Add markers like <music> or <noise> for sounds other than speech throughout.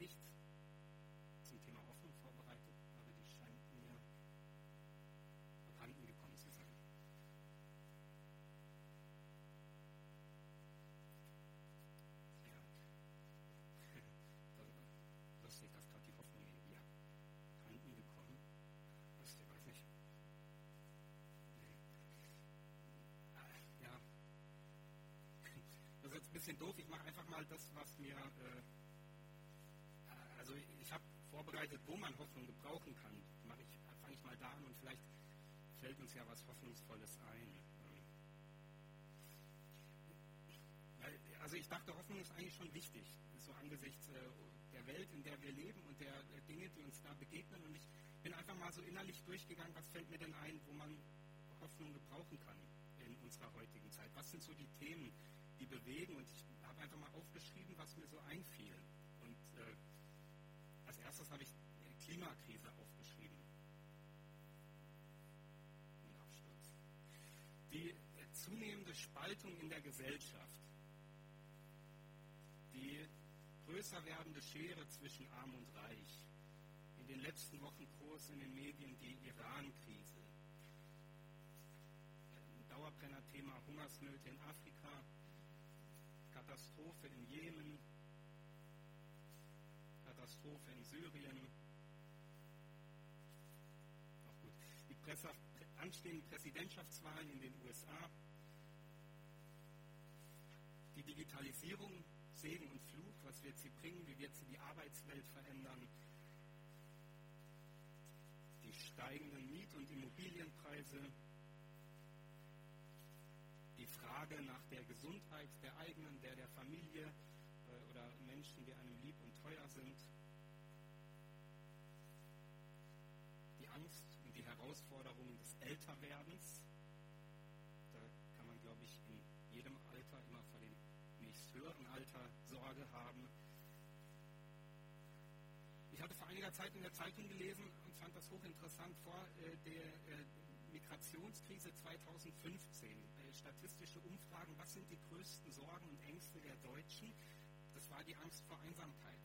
Predigt zum Thema Hoffnung vorbereitet, aber die scheint mir abhanden gekommen zu sein. Ja. <laughs> Lustig, dass gerade die Hoffnung irgendwie abhanden gekommen ist. Ich weiß nicht. Ja. <laughs> Das ist jetzt ein bisschen doof. Ich mache einfach mal das, was mir. Äh, vorbereitet, wo man Hoffnung gebrauchen kann. Ich, fange ich mal da an und vielleicht fällt uns ja was Hoffnungsvolles ein. Also ich dachte, Hoffnung ist eigentlich schon wichtig, so angesichts äh, der Welt, in der wir leben und der, Dinge, die uns da begegnen. Und ich bin einfach mal so innerlich durchgegangen, was fällt mir denn ein, wo man Hoffnung gebrauchen kann in unserer heutigen Zeit. Was sind so die Themen, die bewegen? Und ich habe einfach mal aufgeschrieben, was mir so einfiel. Und äh, erstes habe ich äh, Klimakrise aufgeschrieben. Die äh, zunehmende Spaltung in der Gesellschaft. Die größer werdende Schere zwischen Arm und Reich. In den letzten Wochen groß in den Medien die Iran-Krise. Dauerbrenner-Thema Hungersnöte in Afrika. Katastrophe in Jemen. Katastrophe in Syrien. Auch gut. Die Presse, anstehenden Präsidentschaftswahlen in den USA. Die Digitalisierung, Segen und Fluch, was wird sie bringen, wie wird sie die Arbeitswelt verändern. Die steigenden Miet- und Immobilienpreise. Die Frage nach der Gesundheit der eigenen, der der Familie äh, oder Menschen, die einem lieb und teuer sind. Die Angst und die Herausforderungen des Älterwerdens. Da kann man, glaube ich, in jedem Alter immer vor dem nächsthöheren Alter Sorge haben. Ich hatte vor einiger Zeit in der Zeitung gelesen und fand das hochinteressant vor äh, der äh, Migrationskrise 2015. Äh, statistische Umfragen, was sind die größten Sorgen und Ängste der Deutschen? Das war die Angst vor Einsamkeit,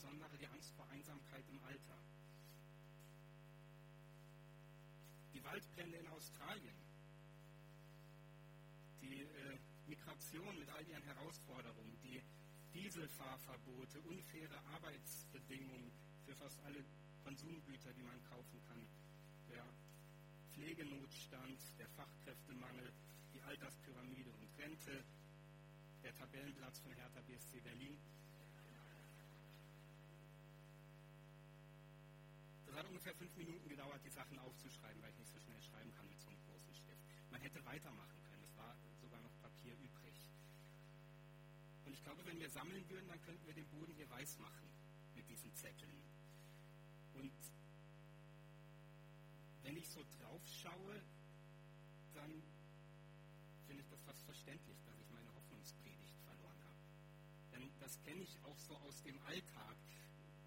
insbesondere die Angst vor Einsamkeit im Alter. Die Waldbrände in Australien, die äh, Migration mit all ihren Herausforderungen, die Dieselfahrverbote, unfaire Arbeitsbedingungen für fast alle Konsumgüter, die man kaufen kann, der Pflegenotstand, der Fachkräftemangel, die Alterspyramide und Rente, der Tabellenplatz von Hertha BSC Berlin. Hat ungefähr fünf Minuten gedauert, die Sachen aufzuschreiben, weil ich nicht so schnell schreiben kann mit so einem großen Stift. Man hätte weitermachen können, es war sogar noch Papier übrig. Und ich glaube, wenn wir sammeln würden, dann könnten wir den Boden hier weiß machen mit diesen Zetteln. Und wenn ich so drauf schaue, dann finde ich das fast verständlich, dass ich meine Hoffnungspredigt verloren habe. Denn das kenne ich auch so aus dem Alltag.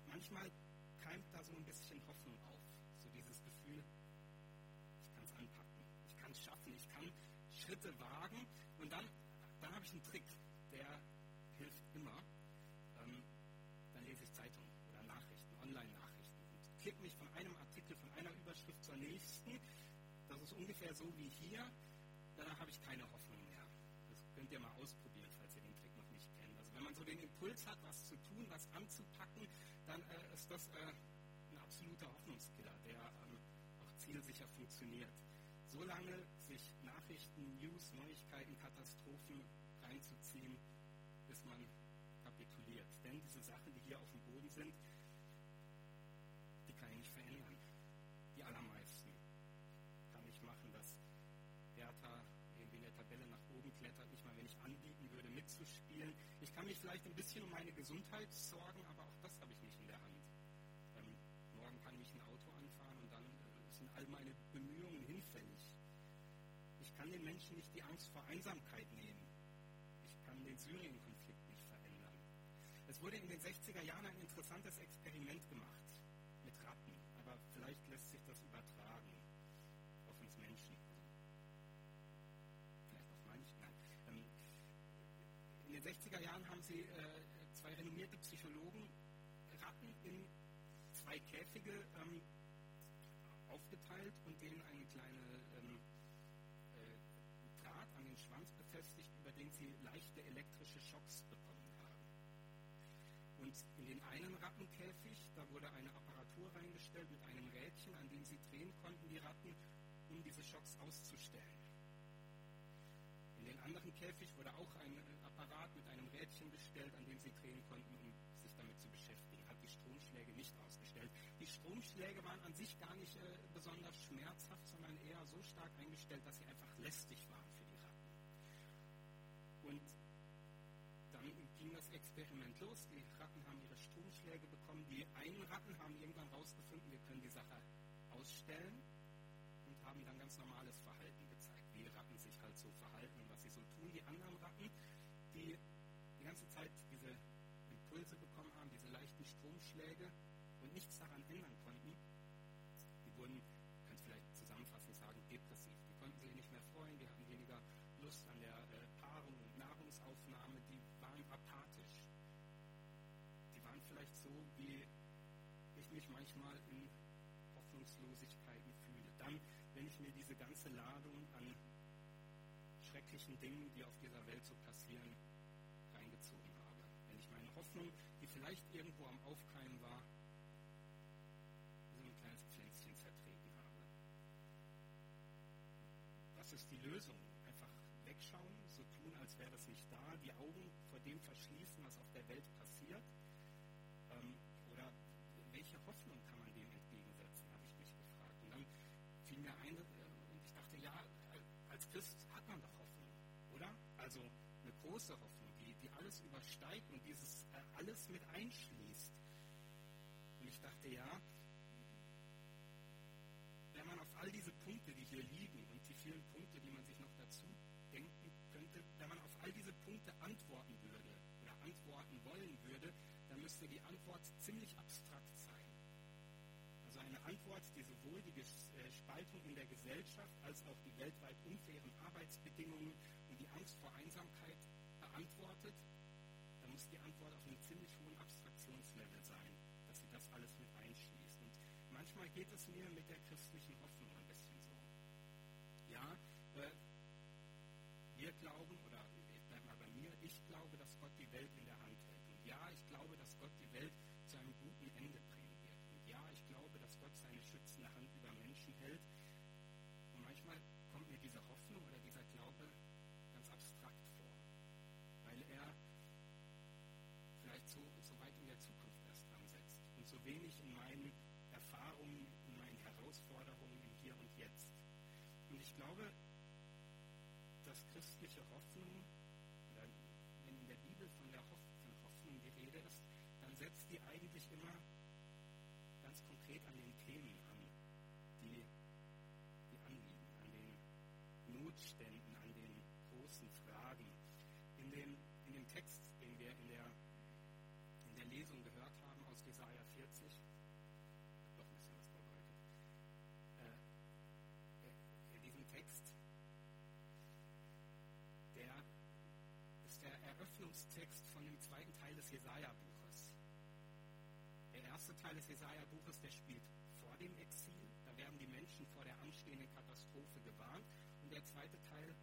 Manchmal keimt da so ein bisschen Hoffnung auf. So dieses Gefühl, ich kann es anpacken, ich kann es schaffen, ich kann Schritte wagen. Und dann, dann habe ich einen Trick, der hilft immer. Ähm, dann lese ich Zeitung oder Nachrichten, Online-Nachrichten und klicke mich von einem Artikel, von einer Überschrift zur nächsten. Das ist ungefähr so wie hier. Danach habe ich keine Hoffnung mehr. Das könnt ihr mal ausprobieren, man so den Impuls hat, was zu tun, was anzupacken, dann äh, ist das äh, ein absoluter Hoffnungskiller, der ähm, auch zielsicher funktioniert. Solange sich Nachrichten, News, Neuigkeiten, Katastrophen reinzuziehen, bis man kapituliert. Denn diese Sachen, die hier auf dem Boden sind, die kann ich nicht verändern. Die allermeisten kann ich machen, dass Bertha irgendwie in der Tabelle nach oben klettert, nicht mal wenn ich anbieten würde, mitzuspielen. Ich kann mich vielleicht ein bisschen um meine Gesundheit sorgen, aber auch das habe ich nicht in der Hand. Ähm, morgen kann mich ein Auto anfahren und dann äh, sind all meine Bemühungen hinfällig. Ich kann den Menschen nicht die Angst vor Einsamkeit nehmen. Ich kann den Syrien-Konflikt nicht verändern. Es wurde in den 60er Jahren ein interessantes Experiment gemacht mit Ratten, aber vielleicht lässt sich das übertragen auf uns Menschen. Vielleicht auf manchen. Nein. Ähm, in den 60er Jahren haben sie äh, zwei renommierte Psychologen in zwei Käfige ähm, aufgeteilt und denen eine kleine ähm, äh, Draht an den Schwanz befestigt, über den sie leichte elektrische Schocks bekommen haben. Und in den einen Rattenkäfig, da wurde eine Apparatur reingestellt mit einem Rädchen, an dem sie drehen konnten, die Ratten, um diese Schocks auszustellen. Anderen Käfig wurde auch ein Apparat mit einem Rädchen gestellt, an dem sie drehen konnten, um sich damit zu beschäftigen. Hat die Stromschläge nicht ausgestellt. Die Stromschläge waren an sich gar nicht äh, besonders schmerzhaft, sondern eher so stark eingestellt, dass sie einfach lästig waren für die Ratten. Und dann ging das Experiment los. Die Ratten haben ihre Stromschläge bekommen. Die einen Ratten haben irgendwann herausgefunden, wir können die Sache ausstellen und haben dann ganz normales Verhalten gezeigt, wie Ratten sich halt so verhalten tun. Die anderen Ratten, die die ganze Zeit diese Impulse bekommen haben, diese leichten Stromschläge und nichts daran ändern konnten, die wurden, ich kann es vielleicht zusammenfassend sagen, depressiv. Die konnten sich nicht mehr freuen, die hatten weniger Lust an der äh, Paarung und Nahrungsaufnahme, die waren apathisch. Die waren vielleicht so, wie ich mich manchmal in Hoffnungslosigkeiten schrecklichen Dingen, die auf dieser Welt so passieren, reingezogen habe. Wenn ich meine Hoffnung, die vielleicht irgendwo am Aufkeimen war, so ein kleines Pflänzchen zertreten habe. Was ist die Lösung? Einfach wegschauen, so tun, als wäre das nicht da, die Augen vor dem verschließen, was auf der Welt passiert? Ähm, oder welche Hoffnung kann man dem entgegensetzen, habe ich mich gefragt. Und dann fiel mir ein, äh, und ich dachte, ja, als Christ Also eine große Hoffnung, die, die alles übersteigt und dieses äh, alles mit einschließt. Und ich dachte, ja, wenn man auf all diese Punkte, die hier liegen und die vielen Punkte, die man sich noch dazu denken könnte, wenn man auf all diese Punkte antworten würde oder antworten wollen würde, dann müsste die Antwort ziemlich abstrakt sein. Also eine Antwort, die sowohl die Spaltung in der Gesellschaft als auch die weltweit unfairen Arbeitsbedingungen Angst vor Einsamkeit beantwortet, dann muss die Antwort auf einem ziemlich hohen Abstraktionslevel sein, dass sie das alles mit einschließt. Und manchmal geht es mir mit der christlichen Hoffnung ein bisschen so. Ja, äh, wir glauben, oder ich bleibe mal bei mir, ich glaube, dass Gott die Welt in so wenig in meinen Erfahrungen, in meinen Herausforderungen im Hier und Jetzt. Und ich glaube, dass christliche Hoffnung, wenn in der Bibel von der Hoffnung die Rede ist, dann setzt die eigentlich immer ganz konkret an den Themen an, die, die anliegen, an den Notständen, an den großen Fragen. In dem, in dem Text, den wir in der, in der Lesung gehört Jesaja 40, doch ein bisschen was vorbereitet, äh, in diesem Text, der ist der Eröffnungstext von dem zweiten Teil des Jesaja-Buches. Der erste Teil des Jesaja-Buches, der spielt vor dem Exil. Da werden die Menschen vor der anstehenden Katastrophe gewarnt. Und der zweite Teil,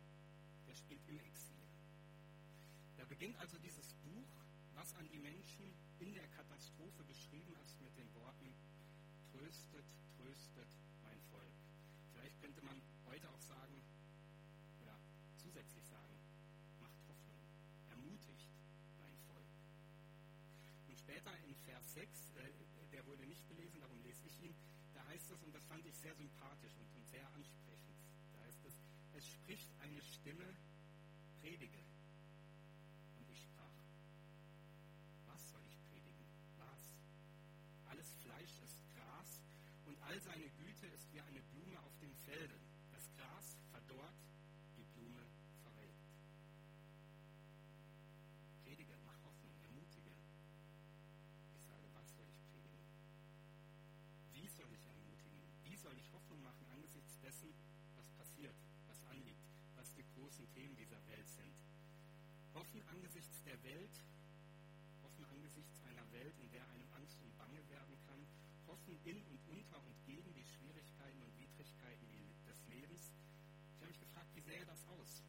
der spielt im Exil. Da beginnt also dieses Buch, was an die Menschen in der Katastrophe beschrieben ist, mit den Worten: Tröstet, tröstet mein Volk. Vielleicht könnte man heute auch sagen, oder zusätzlich sagen, macht Hoffnung, ermutigt mein Volk. Und später in Vers 6, äh, der wurde nicht gelesen, darum lese ich ihn, da heißt es, und das fand ich sehr sympathisch und, und sehr ansprechend, da heißt es, es spricht eine Stimme, predige. Dessen, was passiert, was anliegt, was die großen Themen dieser Welt sind? Hoffen angesichts der Welt, hoffen angesichts einer Welt, in der einem Angst und Bange werden kann, hoffen in und unter und gegen die Schwierigkeiten und Widrigkeiten des Lebens. Ich habe mich gefragt, wie sähe das aus?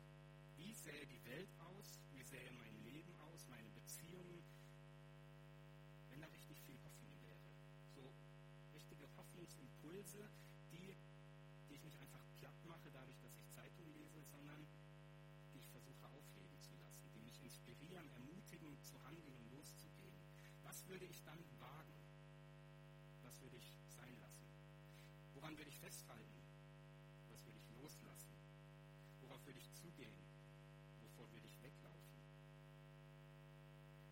Wie sähe die Welt aus? Wie sähe mein Leben aus, meine Beziehungen, wenn da richtig viel Hoffnung wäre? So richtige Hoffnungsimpulse, die, die ich nicht einfach platt mache, dadurch, dass ich Zeitung lese, sondern die ich versuche aufleben zu lassen, die mich inspirieren, ermutigen, zu handeln und loszugehen. Was würde ich dann wagen? Was würde ich sein lassen? Woran würde ich festhalten? Was würde ich loslassen? Worauf würde ich zugehen? Wovor würde ich weglaufen?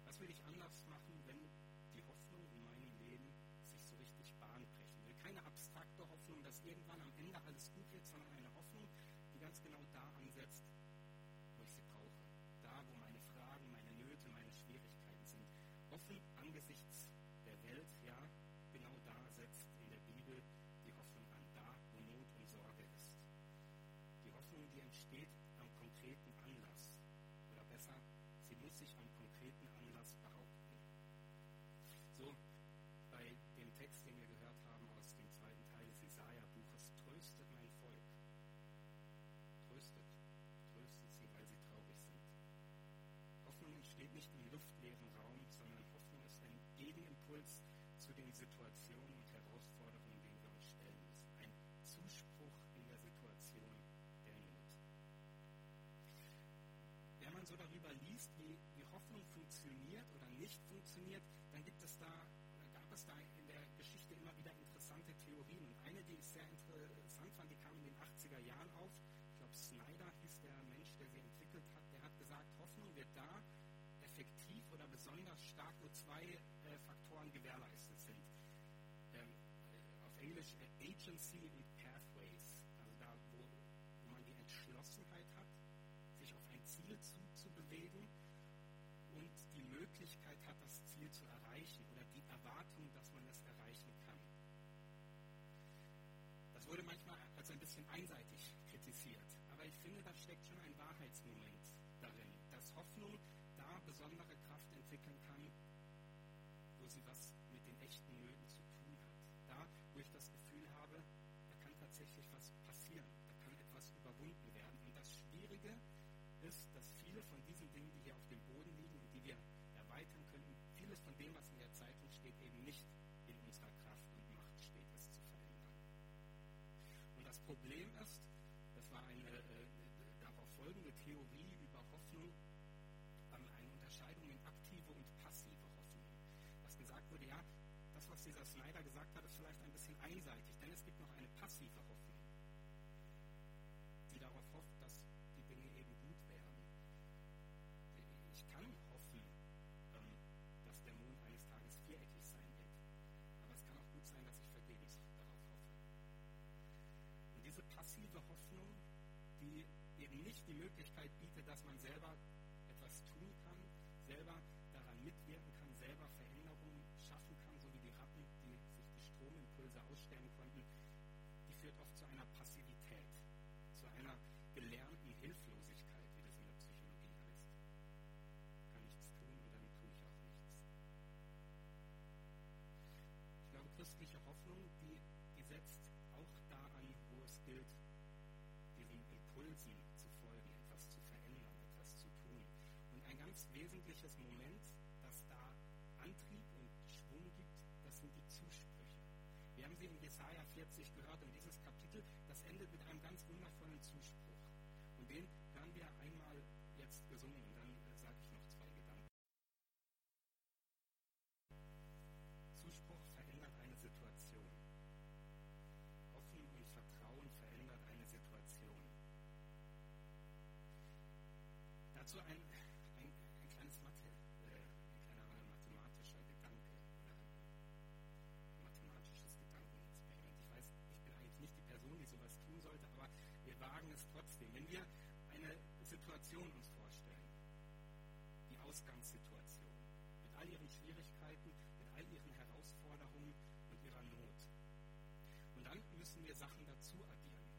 Was würde ich anders machen, wenn die Hoffnung in meinem Leben sich so richtig Bahn brechen will? Keine abstrakte Hoffnung, dass irgendwann am Ende alles gut wird, sondern eine Hoffnung, die ganz genau da ansetzt, Offen Zuspruch in der Situation der Not. Wenn man so darüber liest, wie, wie Hoffnung funktioniert oder nicht funktioniert, dann gibt es da, gab es da in der Geschichte immer wieder interessante Theorien. Und eine, die ich sehr interessant fand, die kam in den 80er Jahren auf. Ich glaube, Snyder hieß der Mensch, der sie entwickelt hat. Der hat gesagt, Hoffnung wird da effektiv oder besonders stark, wo zwei äh, Faktoren gewährleistet sind. Ähm, äh, auf Englisch äh, Agency und bisschen einseitig kritisiert, aber ich finde, da steckt schon ein Wahrheitsmoment darin, dass Hoffnung da besondere Kraft entwickeln kann, wo sie was mit den echten Nöten zu tun hat. Da, wo ich das Gefühl habe, da kann tatsächlich was passieren, da kann etwas überwunden werden. Und das Schwierige ist, dass viele von diesen Dingen, die hier auf dem Boden liegen und die wir erweitern könnten, vieles von dem, was in der Zeitung steht, eben nicht Problem ist, das war eine äh, darauf folgende Theorie über Hoffnung, ähm, eine Unterscheidung in aktive und passive Hoffnung. Was gesagt wurde, ja, das, was dieser Snyder gesagt hat, ist vielleicht ein bisschen einseitig, denn es gibt noch eine passive Hoffnung, die darauf hofft, dass die Dinge eben gut werden. Ich kann die eben nicht die Möglichkeit bietet, dass man selber etwas tun kann, selber daran mitwirken kann, selber Veränderungen schaffen kann, so wie die Ratten, die sich die Stromimpulse ausstellen konnten, die führt oft zu einer Passivität, zu einer gelernten Hilflosigkeit, wie das in der Psychologie heißt. Ich kann nichts tun und dann tue ich auch nichts. Ich glaube, christliche Hoffnung, die, die setzt auch da an, wo es gilt, Impulsen zu folgen, etwas zu verändern, etwas zu tun. Und ein ganz wesentliches Moment, das da Antrieb und Schwung gibt, das sind die Zusprüche. Wir haben sie in Jesaja 40 gehört und dieses Kapitel, das endet mit einem ganz wundervollen Zuspruch. Dazu ein, ein, ein kleines Mathe, äh, ein kleiner mathematischer Gedanke oder mathematisches Gedankenexperiment. Ich weiß, ich bin eigentlich nicht die Person, die sowas tun sollte, aber wir wagen es trotzdem. Wenn wir eine Situation uns vorstellen, die Ausgangssituation, mit all ihren Schwierigkeiten, mit all ihren Herausforderungen und ihrer Not. Und dann müssen wir Sachen dazu addieren,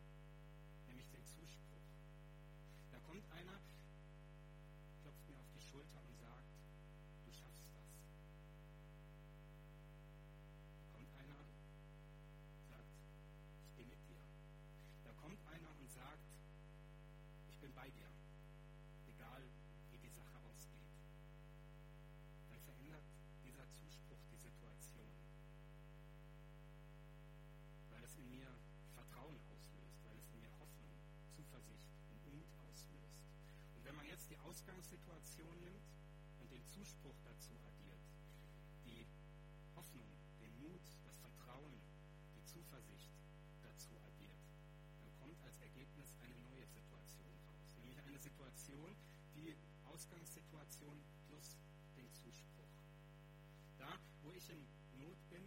nämlich den Zuspruch. Da kommt einer, klopft mir auf die Schulter und sagt, du schaffst das. Ausgangssituation nimmt und den Zuspruch dazu addiert, die Hoffnung, den Mut, das Vertrauen, die Zuversicht dazu addiert, dann kommt als Ergebnis eine neue Situation raus. Nämlich eine Situation, die Ausgangssituation plus den Zuspruch. Da, wo ich in Not bin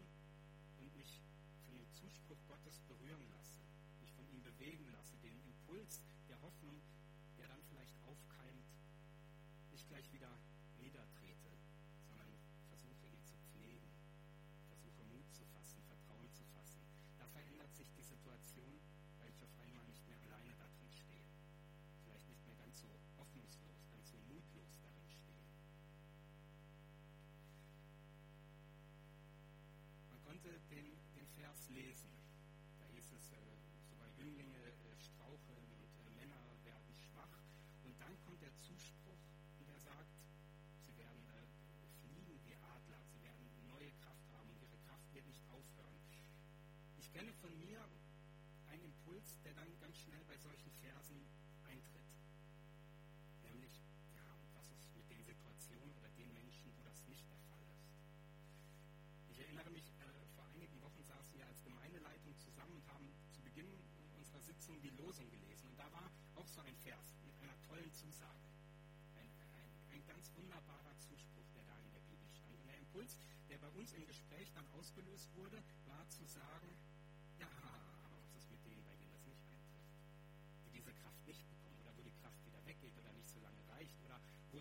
und mich von dem Zuspruch Gottes berühren lasse, mich von ihm bewegen lasse, den Impuls der Hoffnung, gleich wieder niedertrete, sondern versuche ihn zu pflegen, versuche Mut zu fassen, Vertrauen zu fassen. Da verändert sich die Situation, weil ich auf einmal nicht mehr alleine da drin stehe. Vielleicht nicht mehr ganz so hoffnungslos, ganz so mutlos darin stehe. Man konnte den, den Vers lesen. Da hieß es, äh, sogar Jünglinge äh, straucheln und äh, Männer werden schwach. Und dann kommt der Zuspruch und er sagt, sie werden äh, fliegen wie Adler, sie werden neue Kraft haben und ihre Kraft wird nicht aufhören. Ich kenne von mir einen Impuls, der dann ganz schnell bei solchen Versen eintritt. Nämlich, ja, und was ist mit den Situationen oder den Menschen, wo das nicht der Fall ist? Ich erinnere mich, äh, vor einigen Wochen saßen wir als Gemeindeleitung zusammen und haben zu Beginn unserer Sitzung die Losung gelesen. Und da war auch so ein Vers mit einer tollen Zusage. Ein, ein, ein ganz wunderbarer Zuspruch, der da in der Bibel stand. Und der Impuls, der bei uns im Gespräch dann ausgelöst wurde, war zu sagen,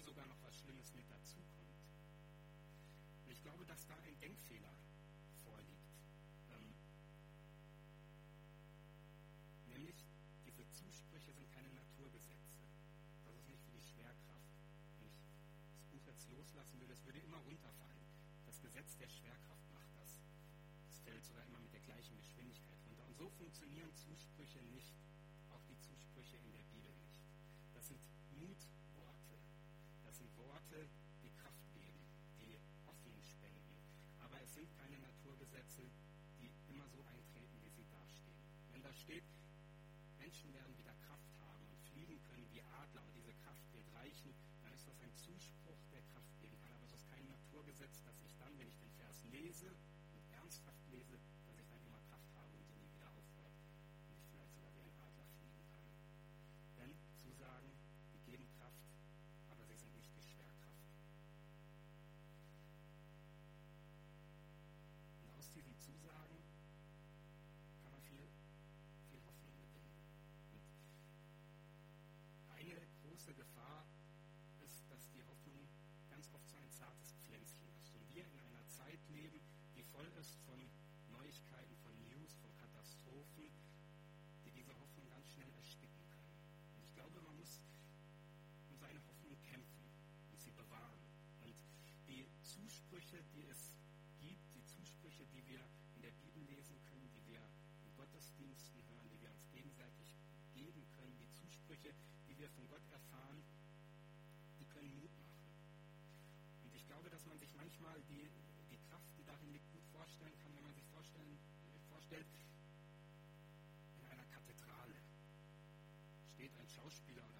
sogar noch was Schlimmes mit dazukommt. Und ich glaube, dass da ein Denkfehler vorliegt. Ähm, nämlich, diese Zusprüche sind keine Naturgesetze. Das ist nicht wie die Schwerkraft. Wenn ich das Buch jetzt loslassen würde, es würde immer runterfallen. Das Gesetz der Schwerkraft macht das. Es fällt sogar immer mit der gleichen Geschwindigkeit runter. Und so funktionieren Zusprüche nicht. Auch die Zusprüche in der Bibel nicht. Das sind Mutworte. Worte, die Kraft geben, die Hoffnung spenden. Aber es sind keine Naturgesetze, die immer so eintreten, wie sie dastehen. Wenn da steht, Menschen werden wieder Kraft haben und fliegen können wie Adler und diese Kraft wird reichen, dann ist das ein Zuspruch, der Kraft geben kann. Aber es ist kein Naturgesetz, dass ich dann, wenn ich den Vers lese und ernsthaft lese, dass ich dann immer Kraft habe und sie nie wieder aufhört und ich vielleicht sogar wie ein Adler fliegen kann. Denn Zusagen, die geben Kraft, aber sie sind nicht die Schwerkraft. Und aus diesen Zusagen kann man viel, viel Hoffnung gewinnen. Und eine große Gefahr ist, dass die Hoffnung ganz oft so ein zartes Pflänzchen ist. Und wir in einer Zeit leben, die voll ist von Neuigkeiten, von News, von Katastrophen, die diese Hoffnung ganz schnell ersticken können. Und ich glaube, man muss um seine Hoffnung kämpfen und sie bewahren. Und die Zusprüche, die es gibt, die Zusprüche, die wir in der Bibel lesen können, die wir in Gottesdiensten hören, die wir uns gegenseitig geben können, die Zusprüche, die wir von Gott erfahren, die können Mut machen. Und ich glaube, dass man sich manchmal die, die Kraft, die darin liegt, gut vorstellen kann, wenn man sich vorstellen, vorstellt, in einer Kathedrale steht ein Schauspieler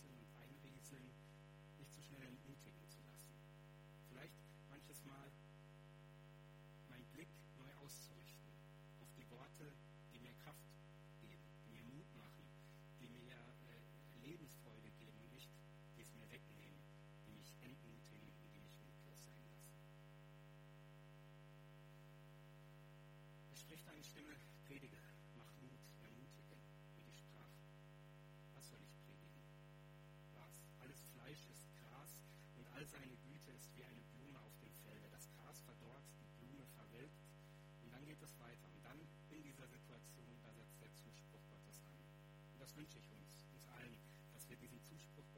einprasseln und einrieseln, nicht so schnell entmutigen zu lassen. Vielleicht manches Mal meinen Blick neu auszurichten auf die Worte, die mir Kraft geben, die mir Mut machen, die mir äh, Lebensfreude geben und nicht, die es mir wegnehmen, die mich entmutigen und die mich mutlos sein lassen. Es spricht eine Stimme, predige, geht es weiter. Und dann in dieser Situation, da setzt der Zuspruch Gottes an. Und das wünsche ich uns, uns allen, dass wir diesen Zuspruch